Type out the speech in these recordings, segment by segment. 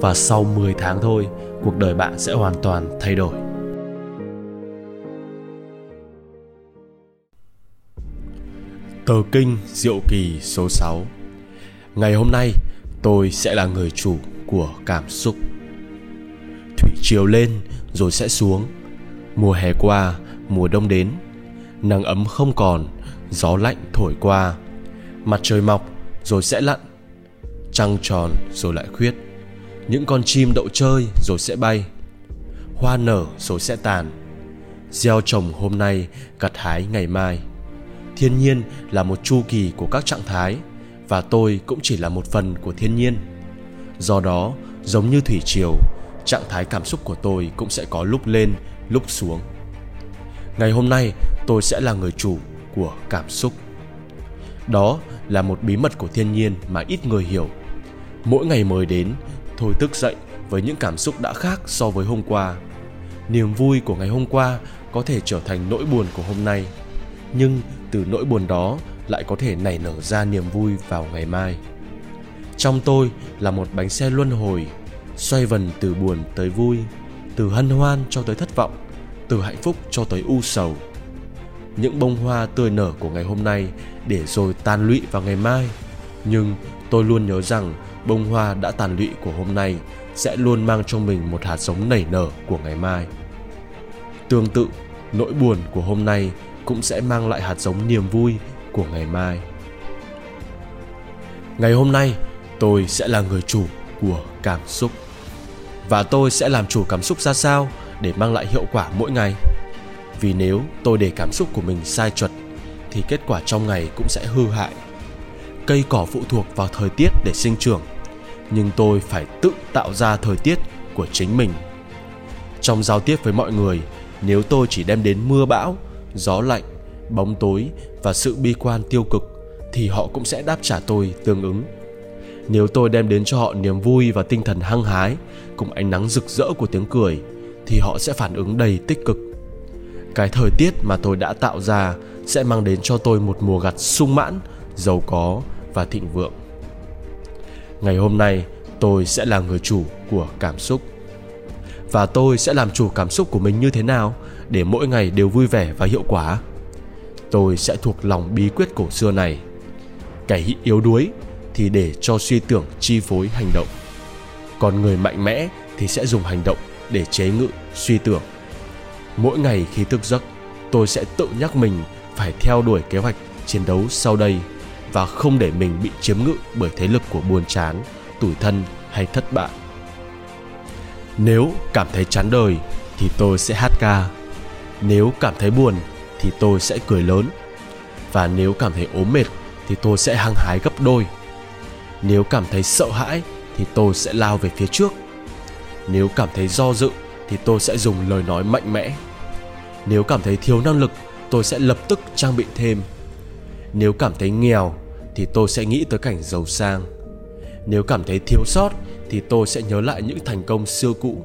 Và sau 10 tháng thôi, cuộc đời bạn sẽ hoàn toàn thay đổi. Tờ kinh Diệu Kỳ số 6 Ngày hôm nay, tôi sẽ là người chủ của cảm xúc. Thủy chiều lên rồi sẽ xuống. Mùa hè qua, mùa đông đến. Nắng ấm không còn, gió lạnh thổi qua. Mặt trời mọc rồi sẽ lặn. Trăng tròn rồi lại khuyết những con chim đậu chơi rồi sẽ bay, hoa nở rồi sẽ tàn. Gieo trồng hôm nay, gặt hái ngày mai. Thiên nhiên là một chu kỳ của các trạng thái và tôi cũng chỉ là một phần của thiên nhiên. Do đó, giống như thủy triều, trạng thái cảm xúc của tôi cũng sẽ có lúc lên, lúc xuống. Ngày hôm nay, tôi sẽ là người chủ của cảm xúc. Đó là một bí mật của thiên nhiên mà ít người hiểu. Mỗi ngày mới đến Thôi thức dậy với những cảm xúc đã khác so với hôm qua. Niềm vui của ngày hôm qua có thể trở thành nỗi buồn của hôm nay, nhưng từ nỗi buồn đó lại có thể nảy nở ra niềm vui vào ngày mai. Trong tôi là một bánh xe luân hồi, xoay vần từ buồn tới vui, từ hân hoan cho tới thất vọng, từ hạnh phúc cho tới u sầu. Những bông hoa tươi nở của ngày hôm nay để rồi tan lụy vào ngày mai, nhưng tôi luôn nhớ rằng bông hoa đã tàn lụy của hôm nay sẽ luôn mang trong mình một hạt giống nảy nở của ngày mai. Tương tự, nỗi buồn của hôm nay cũng sẽ mang lại hạt giống niềm vui của ngày mai. Ngày hôm nay, tôi sẽ là người chủ của cảm xúc. Và tôi sẽ làm chủ cảm xúc ra sao để mang lại hiệu quả mỗi ngày? Vì nếu tôi để cảm xúc của mình sai chuẩn, thì kết quả trong ngày cũng sẽ hư hại. Cây cỏ phụ thuộc vào thời tiết để sinh trưởng nhưng tôi phải tự tạo ra thời tiết của chính mình. Trong giao tiếp với mọi người, nếu tôi chỉ đem đến mưa bão, gió lạnh, bóng tối và sự bi quan tiêu cực, thì họ cũng sẽ đáp trả tôi tương ứng. Nếu tôi đem đến cho họ niềm vui và tinh thần hăng hái, cùng ánh nắng rực rỡ của tiếng cười, thì họ sẽ phản ứng đầy tích cực. Cái thời tiết mà tôi đã tạo ra sẽ mang đến cho tôi một mùa gặt sung mãn, giàu có và thịnh vượng ngày hôm nay, tôi sẽ là người chủ của cảm xúc. Và tôi sẽ làm chủ cảm xúc của mình như thế nào để mỗi ngày đều vui vẻ và hiệu quả? Tôi sẽ thuộc lòng bí quyết cổ xưa này. Kẻ yếu đuối thì để cho suy tưởng chi phối hành động. Còn người mạnh mẽ thì sẽ dùng hành động để chế ngự, suy tưởng. Mỗi ngày khi thức giấc, tôi sẽ tự nhắc mình phải theo đuổi kế hoạch chiến đấu sau đây và không để mình bị chiếm ngự bởi thế lực của buồn chán, tủi thân hay thất bại. Nếu cảm thấy chán đời thì tôi sẽ hát ca. Nếu cảm thấy buồn thì tôi sẽ cười lớn. Và nếu cảm thấy ốm mệt thì tôi sẽ hăng hái gấp đôi. Nếu cảm thấy sợ hãi thì tôi sẽ lao về phía trước. Nếu cảm thấy do dự thì tôi sẽ dùng lời nói mạnh mẽ. Nếu cảm thấy thiếu năng lực, tôi sẽ lập tức trang bị thêm. Nếu cảm thấy nghèo thì tôi sẽ nghĩ tới cảnh giàu sang. Nếu cảm thấy thiếu sót thì tôi sẽ nhớ lại những thành công xưa cũ.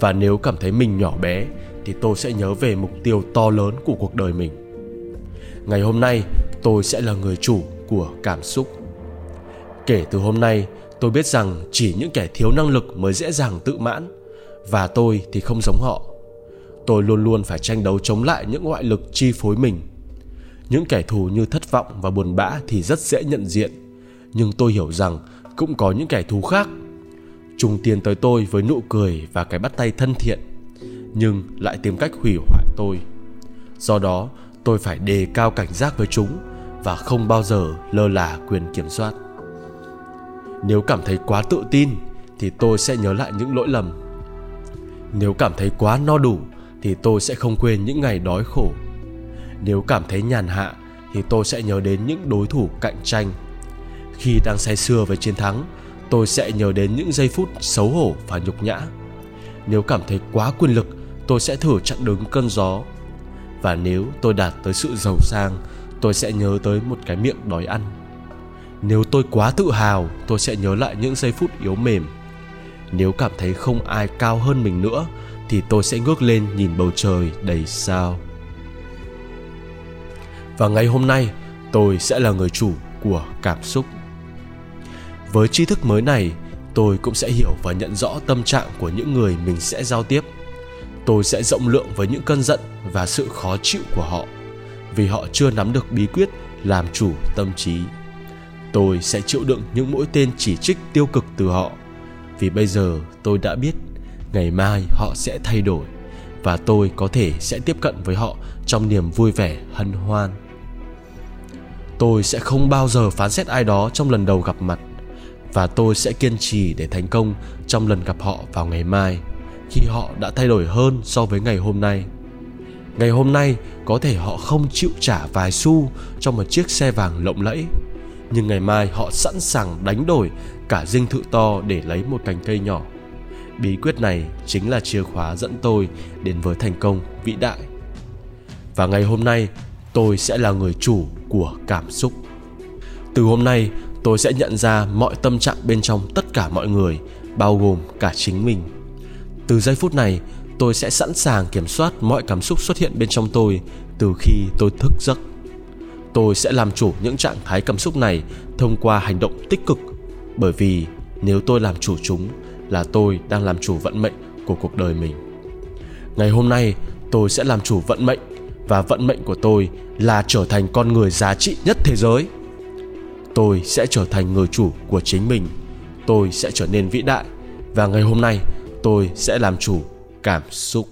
Và nếu cảm thấy mình nhỏ bé thì tôi sẽ nhớ về mục tiêu to lớn của cuộc đời mình. Ngày hôm nay, tôi sẽ là người chủ của cảm xúc. Kể từ hôm nay, tôi biết rằng chỉ những kẻ thiếu năng lực mới dễ dàng tự mãn, và tôi thì không giống họ. Tôi luôn luôn phải tranh đấu chống lại những ngoại lực chi phối mình những kẻ thù như thất vọng và buồn bã thì rất dễ nhận diện. Nhưng tôi hiểu rằng cũng có những kẻ thù khác. Chúng tiến tới tôi với nụ cười và cái bắt tay thân thiện, nhưng lại tìm cách hủy hoại tôi. Do đó, tôi phải đề cao cảnh giác với chúng và không bao giờ lơ là quyền kiểm soát. Nếu cảm thấy quá tự tin thì tôi sẽ nhớ lại những lỗi lầm. Nếu cảm thấy quá no đủ thì tôi sẽ không quên những ngày đói khổ nếu cảm thấy nhàn hạ, thì tôi sẽ nhớ đến những đối thủ cạnh tranh. Khi đang say sưa với chiến thắng, tôi sẽ nhớ đến những giây phút xấu hổ và nhục nhã. Nếu cảm thấy quá quyền lực, tôi sẽ thử chặn đứng cơn gió. Và nếu tôi đạt tới sự giàu sang, tôi sẽ nhớ tới một cái miệng đói ăn. Nếu tôi quá tự hào, tôi sẽ nhớ lại những giây phút yếu mềm. Nếu cảm thấy không ai cao hơn mình nữa, thì tôi sẽ ngước lên nhìn bầu trời đầy sao và ngày hôm nay, tôi sẽ là người chủ của cảm xúc. Với tri thức mới này, tôi cũng sẽ hiểu và nhận rõ tâm trạng của những người mình sẽ giao tiếp. Tôi sẽ rộng lượng với những cơn giận và sự khó chịu của họ, vì họ chưa nắm được bí quyết làm chủ tâm trí. Tôi sẽ chịu đựng những mũi tên chỉ trích tiêu cực từ họ, vì bây giờ tôi đã biết ngày mai họ sẽ thay đổi và tôi có thể sẽ tiếp cận với họ trong niềm vui vẻ, hân hoan tôi sẽ không bao giờ phán xét ai đó trong lần đầu gặp mặt, và tôi sẽ kiên trì để thành công trong lần gặp họ vào ngày mai, khi họ đã thay đổi hơn so với ngày hôm nay. Ngày hôm nay, có thể họ không chịu trả vài xu cho một chiếc xe vàng lộng lẫy, nhưng ngày mai họ sẵn sàng đánh đổi cả dinh thự to để lấy một cành cây nhỏ. Bí quyết này chính là chìa khóa dẫn tôi đến với thành công vĩ đại. Và ngày hôm nay, tôi sẽ là người chủ của cảm xúc. Từ hôm nay, tôi sẽ nhận ra mọi tâm trạng bên trong tất cả mọi người, bao gồm cả chính mình. Từ giây phút này, tôi sẽ sẵn sàng kiểm soát mọi cảm xúc xuất hiện bên trong tôi từ khi tôi thức giấc. Tôi sẽ làm chủ những trạng thái cảm xúc này thông qua hành động tích cực, bởi vì nếu tôi làm chủ chúng là tôi đang làm chủ vận mệnh của cuộc đời mình. Ngày hôm nay, tôi sẽ làm chủ vận mệnh và vận mệnh của tôi là trở thành con người giá trị nhất thế giới. Tôi sẽ trở thành người chủ của chính mình, tôi sẽ trở nên vĩ đại và ngày hôm nay tôi sẽ làm chủ cảm xúc.